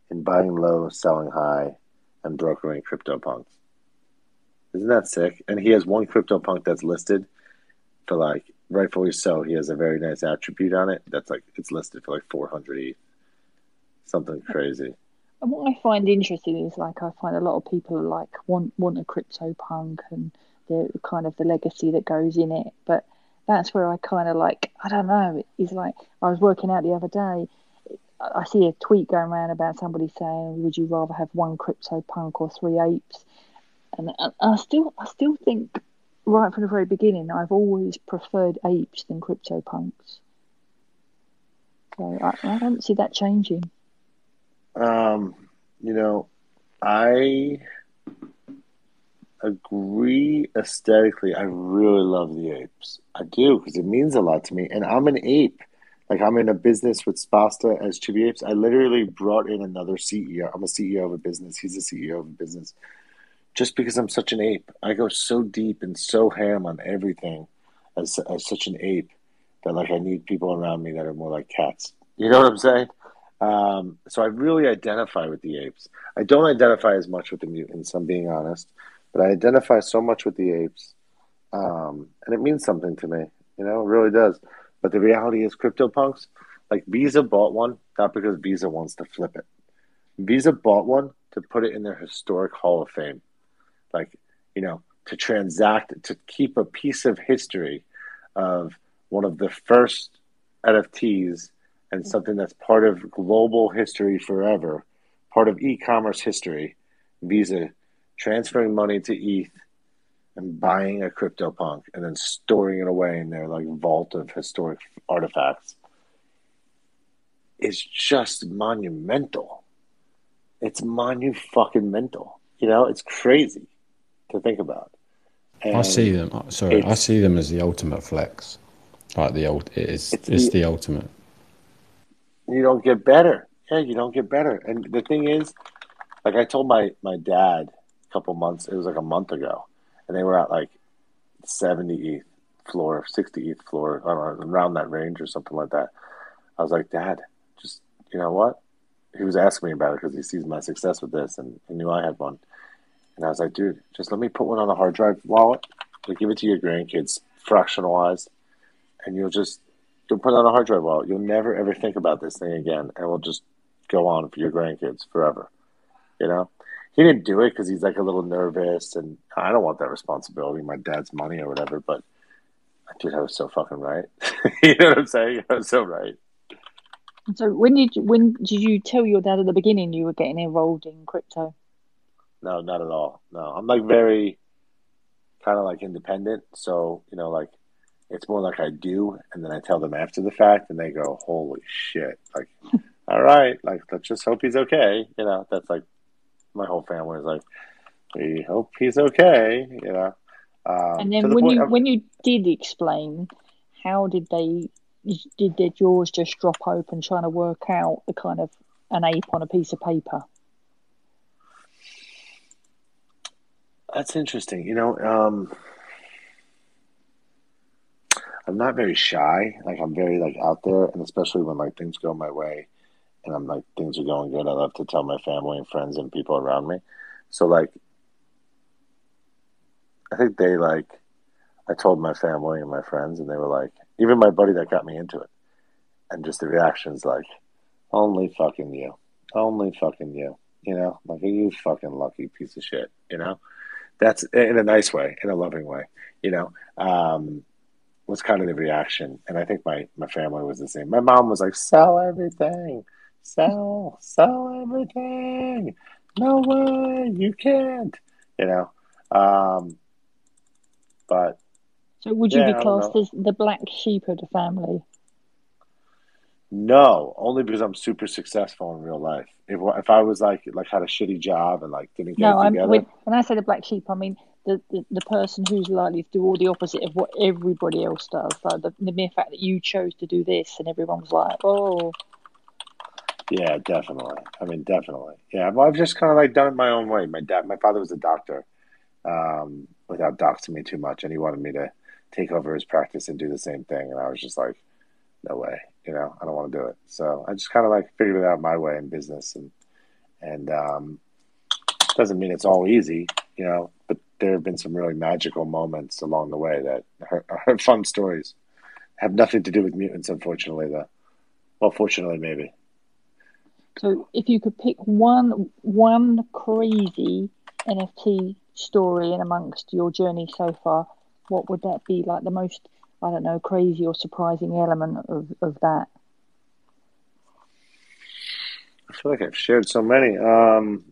in buying low, selling high, and brokering CryptoPunks. Isn't that sick? And he has one CryptoPunk that's listed for like rightfully so. He has a very nice attribute on it. That's like it's listed for like 400 ETH. Something crazy. And what I find interesting is like I find a lot of people like want want a CryptoPunk and the kind of the legacy that goes in it, but that's where I kind of like, I don't know. It's like I was working out the other day. I see a tweet going around about somebody saying, "Would you rather have one crypto punk or three apes?" And I still, I still think, right from the very beginning, I've always preferred apes than crypto punks. So I, I don't see that changing. Um, you know, I agree aesthetically. I really love the apes. I do because it means a lot to me. And I'm an ape. Like I'm in a business with Spasta as Chibi Apes. I literally brought in another CEO. I'm a CEO of a business. He's a CEO of a business. Just because I'm such an ape, I go so deep and so ham on everything as as such an ape that like I need people around me that are more like cats. You know what I'm saying? Um, so I really identify with the apes. I don't identify as much with the mutants. I'm being honest. But I identify so much with the apes, um, and it means something to me. You know, it really does. But the reality is, CryptoPunks, like Visa bought one not because Visa wants to flip it. Visa bought one to put it in their historic Hall of Fame, like you know, to transact to keep a piece of history of one of the first NFTs and something that's part of global history forever, part of e-commerce history. Visa transferring money to ETH and buying a CryptoPunk and then storing it away in their like vault of historic artifacts. is just monumental. It's monu fucking mental. You know, it's crazy to think about. And I see them. Uh, sorry, I see them as the ultimate flex. Like the old, it is. It's, it's the, the ultimate. You don't get better. Yeah, you don't get better. And the thing is, like I told my my dad a couple months. It was like a month ago, and they were at like 70th floor, 60th floor, I don't know, around that range or something like that. I was like, Dad, just you know what? He was asking me about it because he sees my success with this, and he knew I had one. And I was like, dude, just let me put one on a hard drive wallet. Like, give it to your grandkids, fractionalized, and you'll just you'll put it on a hard drive wallet. You'll never ever think about this thing again, and we'll just go on for your grandkids forever. You know, he didn't do it because he's like a little nervous, and I don't want that responsibility, my dad's money or whatever. But dude, I was so fucking right. you know what I'm saying? I was so right. So when did you, when did you tell your dad at the beginning you were getting involved in crypto? No, not at all. No, I'm like very kind of like independent. So you know, like it's more like I do, and then I tell them after the fact, and they go, "Holy shit!" Like, all right, like let's just hope he's okay. You know, that's like my whole family is like, we hope he's okay. You know. Um, and then the when you when you did explain, how did they did their jaws just drop open trying to work out the kind of an ape on a piece of paper? That's interesting. You know, um, I'm not very shy. Like I'm very like out there, and especially when like things go my way, and I'm like things are going good. I love to tell my family and friends and people around me. So like, I think they like. I told my family and my friends, and they were like, even my buddy that got me into it, and just the reactions like, only fucking you, only fucking you, you know, like you fucking lucky piece of shit, you know. That's in a nice way, in a loving way, you know. Um, was kind of the reaction, and I think my my family was the same. My mom was like, "Sell everything, sell, sell everything. No way, you can't," you know. Um, but so would you yeah, be classed as the black sheep of the family? No, only because I'm super successful in real life. If if I was like like had a shitty job and like didn't get no, it together. When, when I say the black sheep, I mean the, the, the person who's likely to do all the opposite of what everybody else does. Like the, the mere fact that you chose to do this and everyone's like, oh. Yeah, definitely. I mean, definitely. Yeah, well, I've just kind of like done it my own way. My dad, my father was a doctor, um, without doxing me too much, and he wanted me to take over his practice and do the same thing. And I was just like, no way, you know, I don't want to do it. So I just kind of like figured it out my way in business, and and um, doesn't mean it's all easy, you know, but there have been some really magical moments along the way that are, are fun stories. Have nothing to do with mutants, unfortunately, though. Well, fortunately, maybe. So, if you could pick one one crazy NFT story in amongst your journey so far, what would that be? Like the most, I don't know, crazy or surprising element of, of that? I feel like I've shared so many. Um,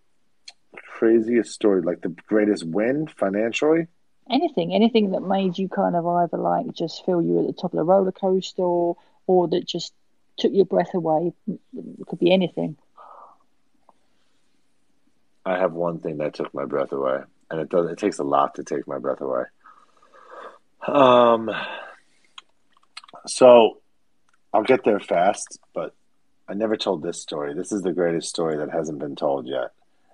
craziest story, like the greatest win financially? Anything, anything that made you kind of either like just feel you were at the top of the roller coaster or, or that just took your breath away. It could be anything. I have one thing that took my breath away, and it does. It takes a lot to take my breath away. Um, so I'll get there fast, but I never told this story. This is the greatest story that hasn't been told yet.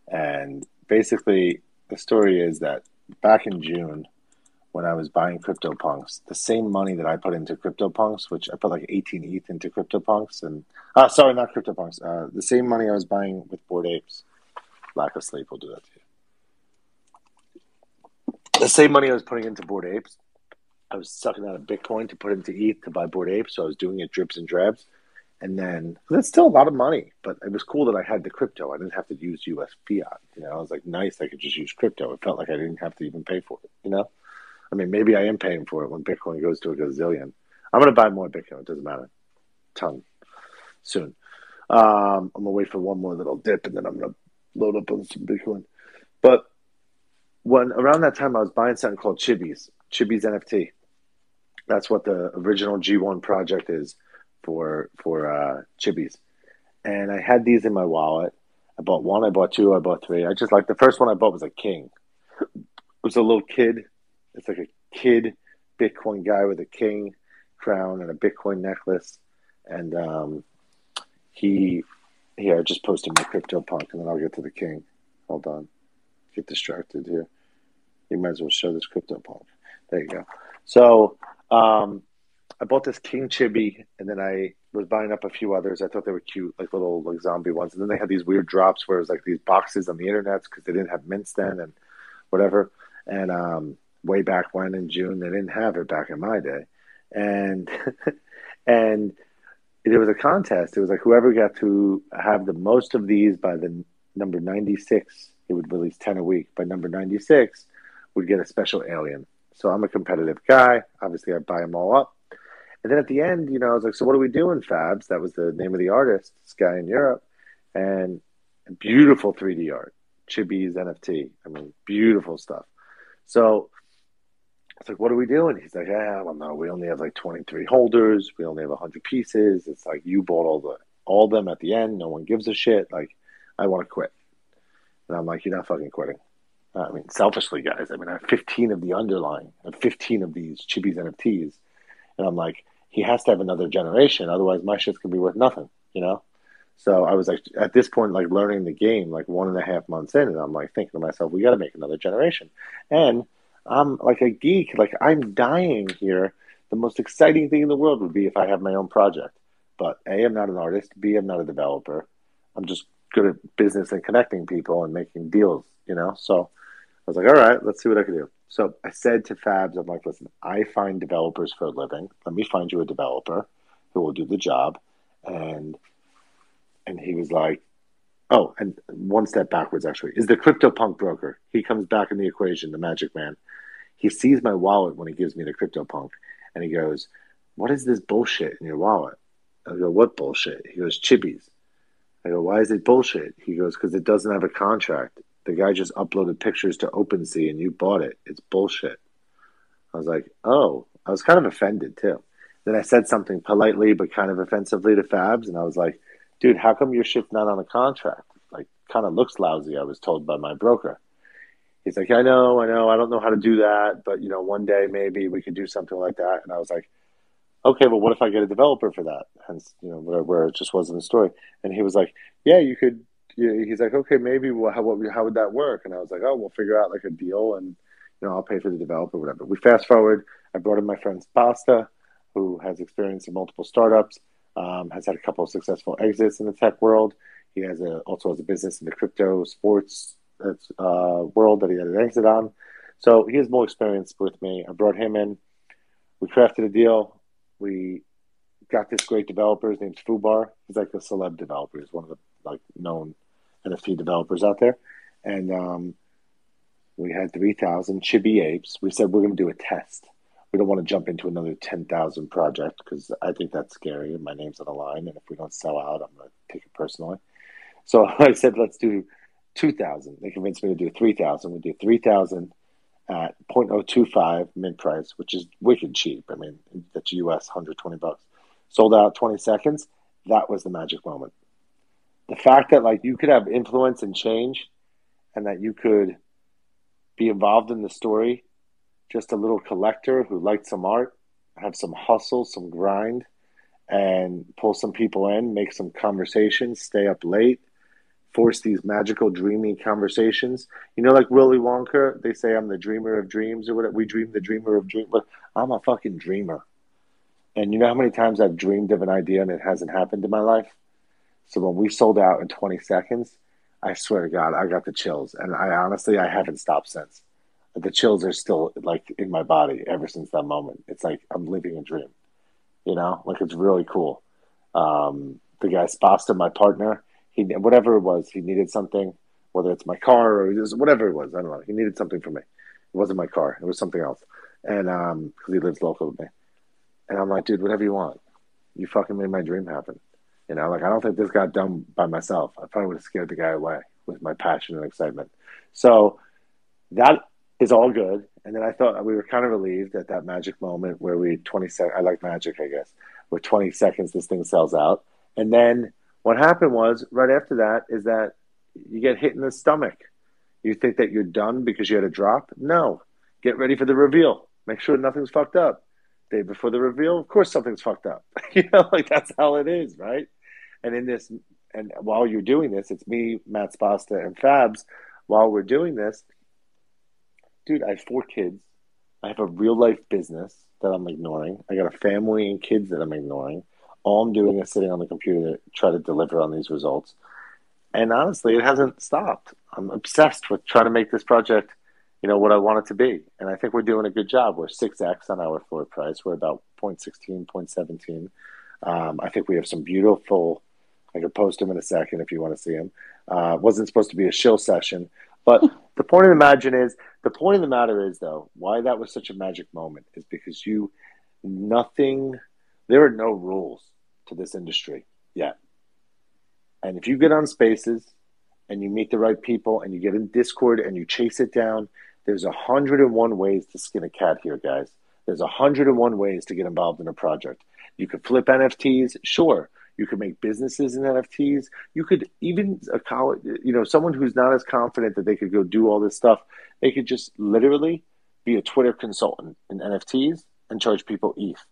And basically, the story is that back in June, when I was buying CryptoPunks, the same money that I put into CryptoPunks, which I put like 18 ETH into CryptoPunks, and uh, sorry, not CryptoPunks, uh, the same money I was buying with Bored Apes. Lack of sleep will do that to you. The same money I was putting into Bored Apes, I was sucking out of Bitcoin to put into ETH to buy Bored Ape. so I was doing it drips and drabs. And then that's still a lot of money, but it was cool that I had the crypto. I didn't have to use US fiat. You know, I was like, nice, I could just use crypto. It felt like I didn't have to even pay for it. You know, I mean, maybe I am paying for it when Bitcoin goes to a gazillion. I'm going to buy more Bitcoin. It doesn't matter. Ton soon. Um, I'm gonna wait for one more little dip, and then I'm gonna load up on some Bitcoin. But when around that time, I was buying something called Chibis, Chibis NFT. That's what the original G1 project is for for uh, Chibis, and I had these in my wallet. I bought one, I bought two, I bought three. I just like the first one I bought was a king. It was a little kid. It's like a kid Bitcoin guy with a king crown and a Bitcoin necklace. And um, he, here, I just posted my crypto punk and then I'll get to the king. Hold on. Get distracted here. You might as well show this CryptoPunk. There you go. So um, I bought this King Chibi and then I was buying up a few others. I thought they were cute, like little like zombie ones. And then they had these weird drops where it was like these boxes on the internet because they didn't have mints then and whatever. And um, way back when in June, they didn't have it back in my day. And and it was a contest. It was like whoever got to have the most of these by the number 96, it would release 10 a week. By number 96, would get a special alien. So I'm a competitive guy. Obviously, I buy them all up. And then at the end, you know, I was like, so what are we doing, Fabs? That was the name of the artist, this guy in Europe. And beautiful 3D art, Chibi's NFT. I mean, beautiful stuff. So it's like, what are we doing? He's like, yeah, well, no, we only have like 23 holders. We only have 100 pieces. It's like, you bought all the all them at the end. No one gives a shit. Like, I want to quit. And I'm like, you're not fucking quitting. I mean, selfishly, guys. I mean, I have 15 of the underlying, I have 15 of these Chibi's NFTs. And I'm like, he has to have another generation. Otherwise, my shit's gonna be worth nothing, you know. So I was like, at this point, like learning the game, like one and a half months in, and I'm like thinking to myself, we got to make another generation. And I'm like a geek, like I'm dying here. The most exciting thing in the world would be if I have my own project. But A, I'm not an artist. B, I'm not a developer. I'm just good at business and connecting people and making deals, you know. So was like, all right, let's see what I can do. So I said to Fabs, I'm like, listen, I find developers for a living. Let me find you a developer who will do the job. And and he was like, oh, and one step backwards actually is the CryptoPunk broker. He comes back in the equation, the magic man. He sees my wallet when he gives me the CryptoPunk, and he goes, "What is this bullshit in your wallet?" I go, "What bullshit?" He goes, "Chibis." I go, "Why is it bullshit?" He goes, "Because it doesn't have a contract the guy just uploaded pictures to OpenSea and you bought it. It's bullshit. I was like, oh, I was kind of offended too. Then I said something politely but kind of offensively to Fabs, and I was like, dude, how come your shit's not on a contract? Like, kind of looks lousy, I was told by my broker. He's like, I know, I know, I don't know how to do that, but you know, one day maybe we could do something like that. And I was like, okay, well, what if I get a developer for that? Hence, you know, where, where it just wasn't a story. And he was like, yeah, you could he's like, okay, maybe well, how what, how would that work? And I was like, oh, we'll figure out like a deal, and you know, I'll pay for the developer, whatever. We fast forward. I brought in my friend Spasta, who has experience in multiple startups, um, has had a couple of successful exits in the tech world. He has a, also has a business in the crypto sports uh, world that he had an exit on. So he has more experience with me. I brought him in. We crafted a deal. We got this great developer. His name's Fubar. He's like a celeb developer. He's one of the like known NFT developers out there, and um, we had three thousand chibi apes. We said we're going to do a test. We don't want to jump into another ten thousand project because I think that's scary. And my name's on the line, and if we don't sell out, I'm going to take it personally. So I said, let's do two thousand. They convinced me to do three thousand. We do three thousand at 0.025 mint price, which is wicked cheap. I mean, that's US 120 bucks. Sold out 20 seconds. That was the magic moment the fact that like you could have influence and change and that you could be involved in the story just a little collector who liked some art have some hustle some grind and pull some people in make some conversations stay up late force these magical dreamy conversations. You know like willy wonka they say i'm the dreamer of dreams or whatever. We dream the dreamer of dreams but i'm a fucking dreamer. And you know how many times i've dreamed of an idea and it hasn't happened in my life so when we sold out in 20 seconds, I swear to God, I got the chills, and I honestly I haven't stopped since. The chills are still like in my body ever since that moment. It's like I'm living a dream, you know. Like it's really cool. Um, the guy Spasta, my partner, he whatever it was, he needed something, whether it's my car or just whatever it was. I don't know. He needed something from me. It wasn't my car. It was something else. And um, because he lives local with me, and I'm like, dude, whatever you want. You fucking made my dream happen. You know, like I don't think this got done by myself. I probably would have scared the guy away with my passion and excitement. So that is all good. And then I thought we were kind of relieved at that magic moment where we 20 seconds, I like magic, I guess, where 20 seconds this thing sells out. And then What happened was right after that is that you get hit in the stomach. You think that you're done because you had a drop? No. Get ready for the reveal. Make sure nothing's fucked up. Day before the reveal, of course something's fucked up. you know, like that's how it is, right? And in this, and while you're doing this, it's me, Matt Spasta, and Fabs. While we're doing this, dude, I have four kids. I have a real life business that I'm ignoring. I got a family and kids that I'm ignoring. All I'm doing is sitting on the computer to try to deliver on these results. And honestly, it hasn't stopped. I'm obsessed with trying to make this project, you know, what I want it to be. And I think we're doing a good job. We're 6x on our floor price. We're about 0.16, 0.17. Um, I think we have some beautiful, I could post them in a second if you want to see them. Uh, wasn't supposed to be a shill session. But the point of the matter is, the point of the matter is, though, why that was such a magic moment is because you, nothing, there are no rules to this industry yet. And if you get on spaces and you meet the right people and you get in Discord and you chase it down, there's a hundred and one ways to skin a cat here, guys. There's a hundred and one ways to get involved in a project. You could flip NFTs, sure. You could make businesses in NFTs. You could even a college, you know, someone who's not as confident that they could go do all this stuff. They could just literally be a Twitter consultant in NFTs and charge people ETH.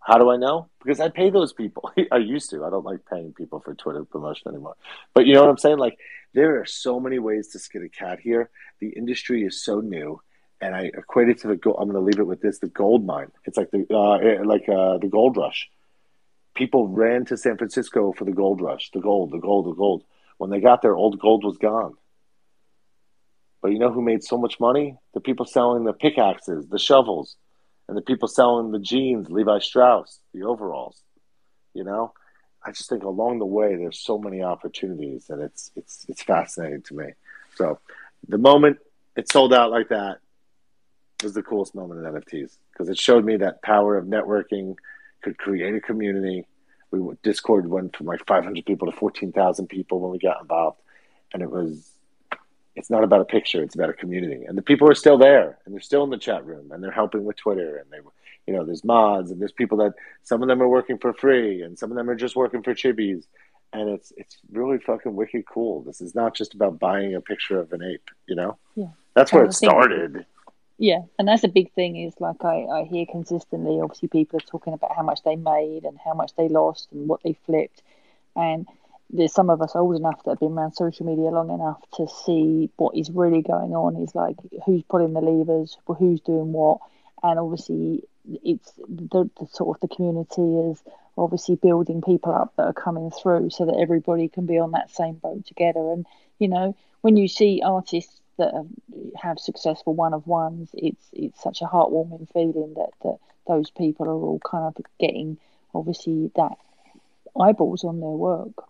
How do I know? Because I pay those people. I used to. I don't like paying people for Twitter promotion anymore. But you know what I'm saying? Like there are so many ways to skin a cat here. The industry is so new, and I equate it to the gold. I'm going to leave it with this: the gold mine. It's like the uh, eh, like uh, the gold rush. People ran to San Francisco for the gold rush, the gold, the gold, the gold. When they got there, old gold was gone. But you know who made so much money? The people selling the pickaxes, the shovels, and the people selling the jeans, Levi Strauss, the overalls. You know, I just think along the way there's so many opportunities, and it's it's it's fascinating to me. So the moment it sold out like that was the coolest moment in NFTs because it showed me that power of networking could create a community. We Discord went from like 500 people to 14,000 people when we got involved, and it was it's not about a picture it's about a community. And the people are still there and they're still in the chat room and they're helping with twitter and they you know there's mods and there's people that some of them are working for free and some of them are just working for chibis. And it's it's really fucking wicked cool. This is not just about buying a picture of an ape you know? Yeah. That's where it started yeah and that's a big thing is like I, I hear consistently obviously people are talking about how much they made and how much they lost and what they flipped. And there's some of us old enough that have been around social media long enough to see what is really going on is like who's pulling the levers who's doing what. And obviously it's the, the, sort of the community is obviously building people up that are coming through so that everybody can be on that same boat together. And you know when you see artists that have, successful one of ones it's it's such a heartwarming feeling that that those people are all kind of getting obviously that eyeballs on their work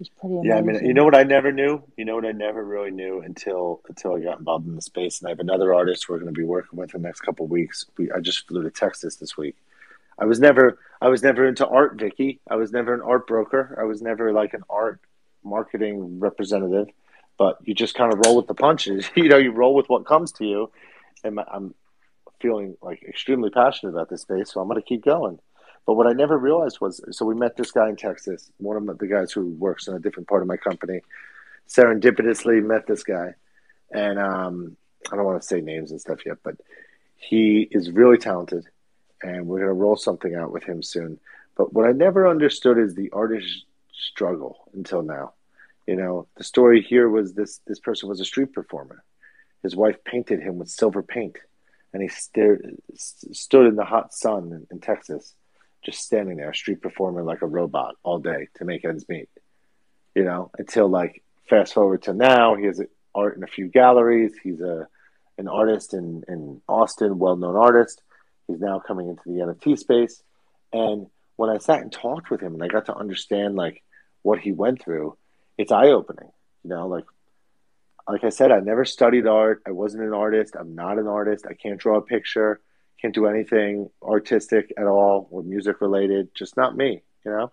it's pretty amazing. Yeah, I mean, you know what I never knew? You know what I never really knew until until I got involved in the space. And I have another artist we're going to be working with in the next couple weeks. We I just flew to Texas this week. I was never I was never into art, Vicky. I was never an art broker. I was never like an art marketing representative. But you just kind of roll with the punches. you know, you roll with what comes to you. And I'm feeling like extremely passionate about this space, so I'm going to keep going. But what I never realized was so we met this guy in Texas, one of the guys who works in a different part of my company. Serendipitously met this guy. And um, I don't want to say names and stuff yet, but he is really talented. And we're going to roll something out with him soon. But what I never understood is the artist struggle until now. You know, the story here was this this person was a street performer. His wife painted him with silver paint, and he stared, stood in the hot sun in, in Texas just standing there, a street performing like a robot all day to make ends meet. You know, until like fast forward to now, he has art in a few galleries. He's a an artist in in Austin, well known artist. He's now coming into the NFT space, and when I sat and talked with him, and I got to understand like what he went through, it's eye opening. You know, like like I said, I never studied art. I wasn't an artist. I'm not an artist. I can't draw a picture can't do anything artistic at all or music related, just not me, you know.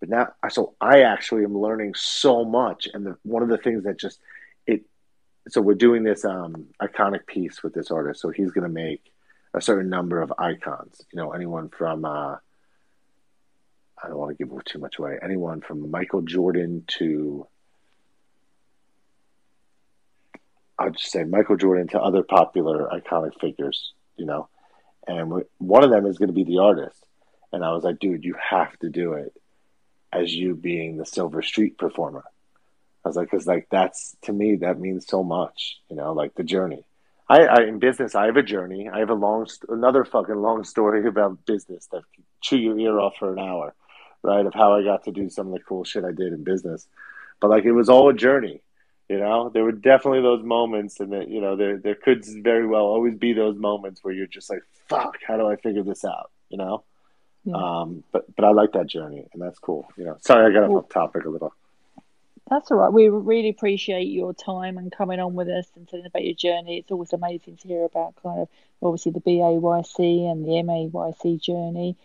But now, so I actually am learning so much, and the, one of the things that just it. So we're doing this um, iconic piece with this artist. So he's going to make a certain number of icons. You know, anyone from uh, I don't want to give too much away. Anyone from Michael Jordan to I'll just say Michael Jordan to other popular iconic figures, you know, and one of them is going to be the artist. And I was like, dude, you have to do it as you being the Silver Street performer. I was like, because like that's to me that means so much, you know, like the journey. I, I in business, I have a journey. I have a long, another fucking long story about business that chew your ear off for an hour, right? Of how I got to do some of the cool shit I did in business, but like it was all a journey. You know, there were definitely those moments, and that you know there there could very well always be those moments where you're just like, "Fuck, how do I figure this out?" You know. Yeah. Um, but but I like that journey, and that's cool. You know, sorry I got off topic a little. That's all right. We really appreciate your time and coming on with us and telling about your journey. It's always amazing to hear about kind of obviously the BAYC and the MAYC journey.